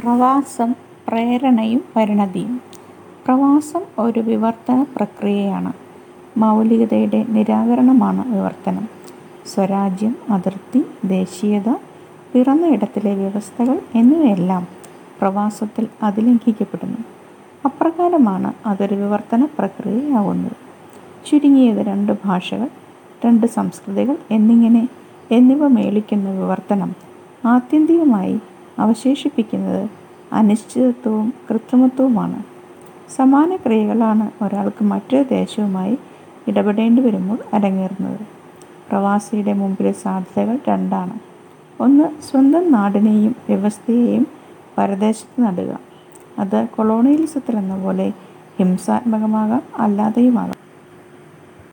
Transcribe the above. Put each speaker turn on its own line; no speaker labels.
പ്രവാസം പ്രേരണയും പരിണതിയും പ്രവാസം ഒരു വിവർത്തന പ്രക്രിയയാണ്. മൗലികതയുടെ നിരാകരണമാണ് വിവർത്തനം. സ്വരാജ്യം, അതിർത്തി, ദേശീയത, പിറന്ന ഇടത്തിലെ വ്യവസ്ഥകൾ എന്നിവയെല്ലാം പ്രവാസത്തിൽ അതിലംഘിക്കപ്പെടുന്നു. അപ്രകാരമാണ് അതൊരു വിവർത്തന പ്രക്രിയയാവുന്നത് ചുരുങ്ങിയത് രണ്ട് ഭാഷകൾ, രണ്ട് സംസ്കൃതികൾ എന്നിങ്ങനെ എന്നിവ മേളിക്കുന്ന വിവർത്തനം ആത്യന്തികമായി അവശേഷിപ്പിക്കുന്നത് അനിശ്ചിതത്വവും കൃത്രിമത്വവുമാണ്. സമാന ക്രിയകളാണ് ഒരാൾക്ക് മറ്റൊരു ദേശവുമായി ഇടപെടേണ്ടി വരുമ്പോൾ അരങ്ങേറുന്നത്. പ്രവാസിയുടെ മുമ്പിലെ സാധ്യതകൾ രണ്ടാണ്. ഒന്ന് സ്വന്തം നാടിനെയും വ്യവസ്ഥയെയും പരദേശത്ത് നടുക. അത് കൊളോണിയലിസത്തിലെന്നപോലെ ഹിംസാത്മകമാകാം, അല്ലാതെയുമാകാം.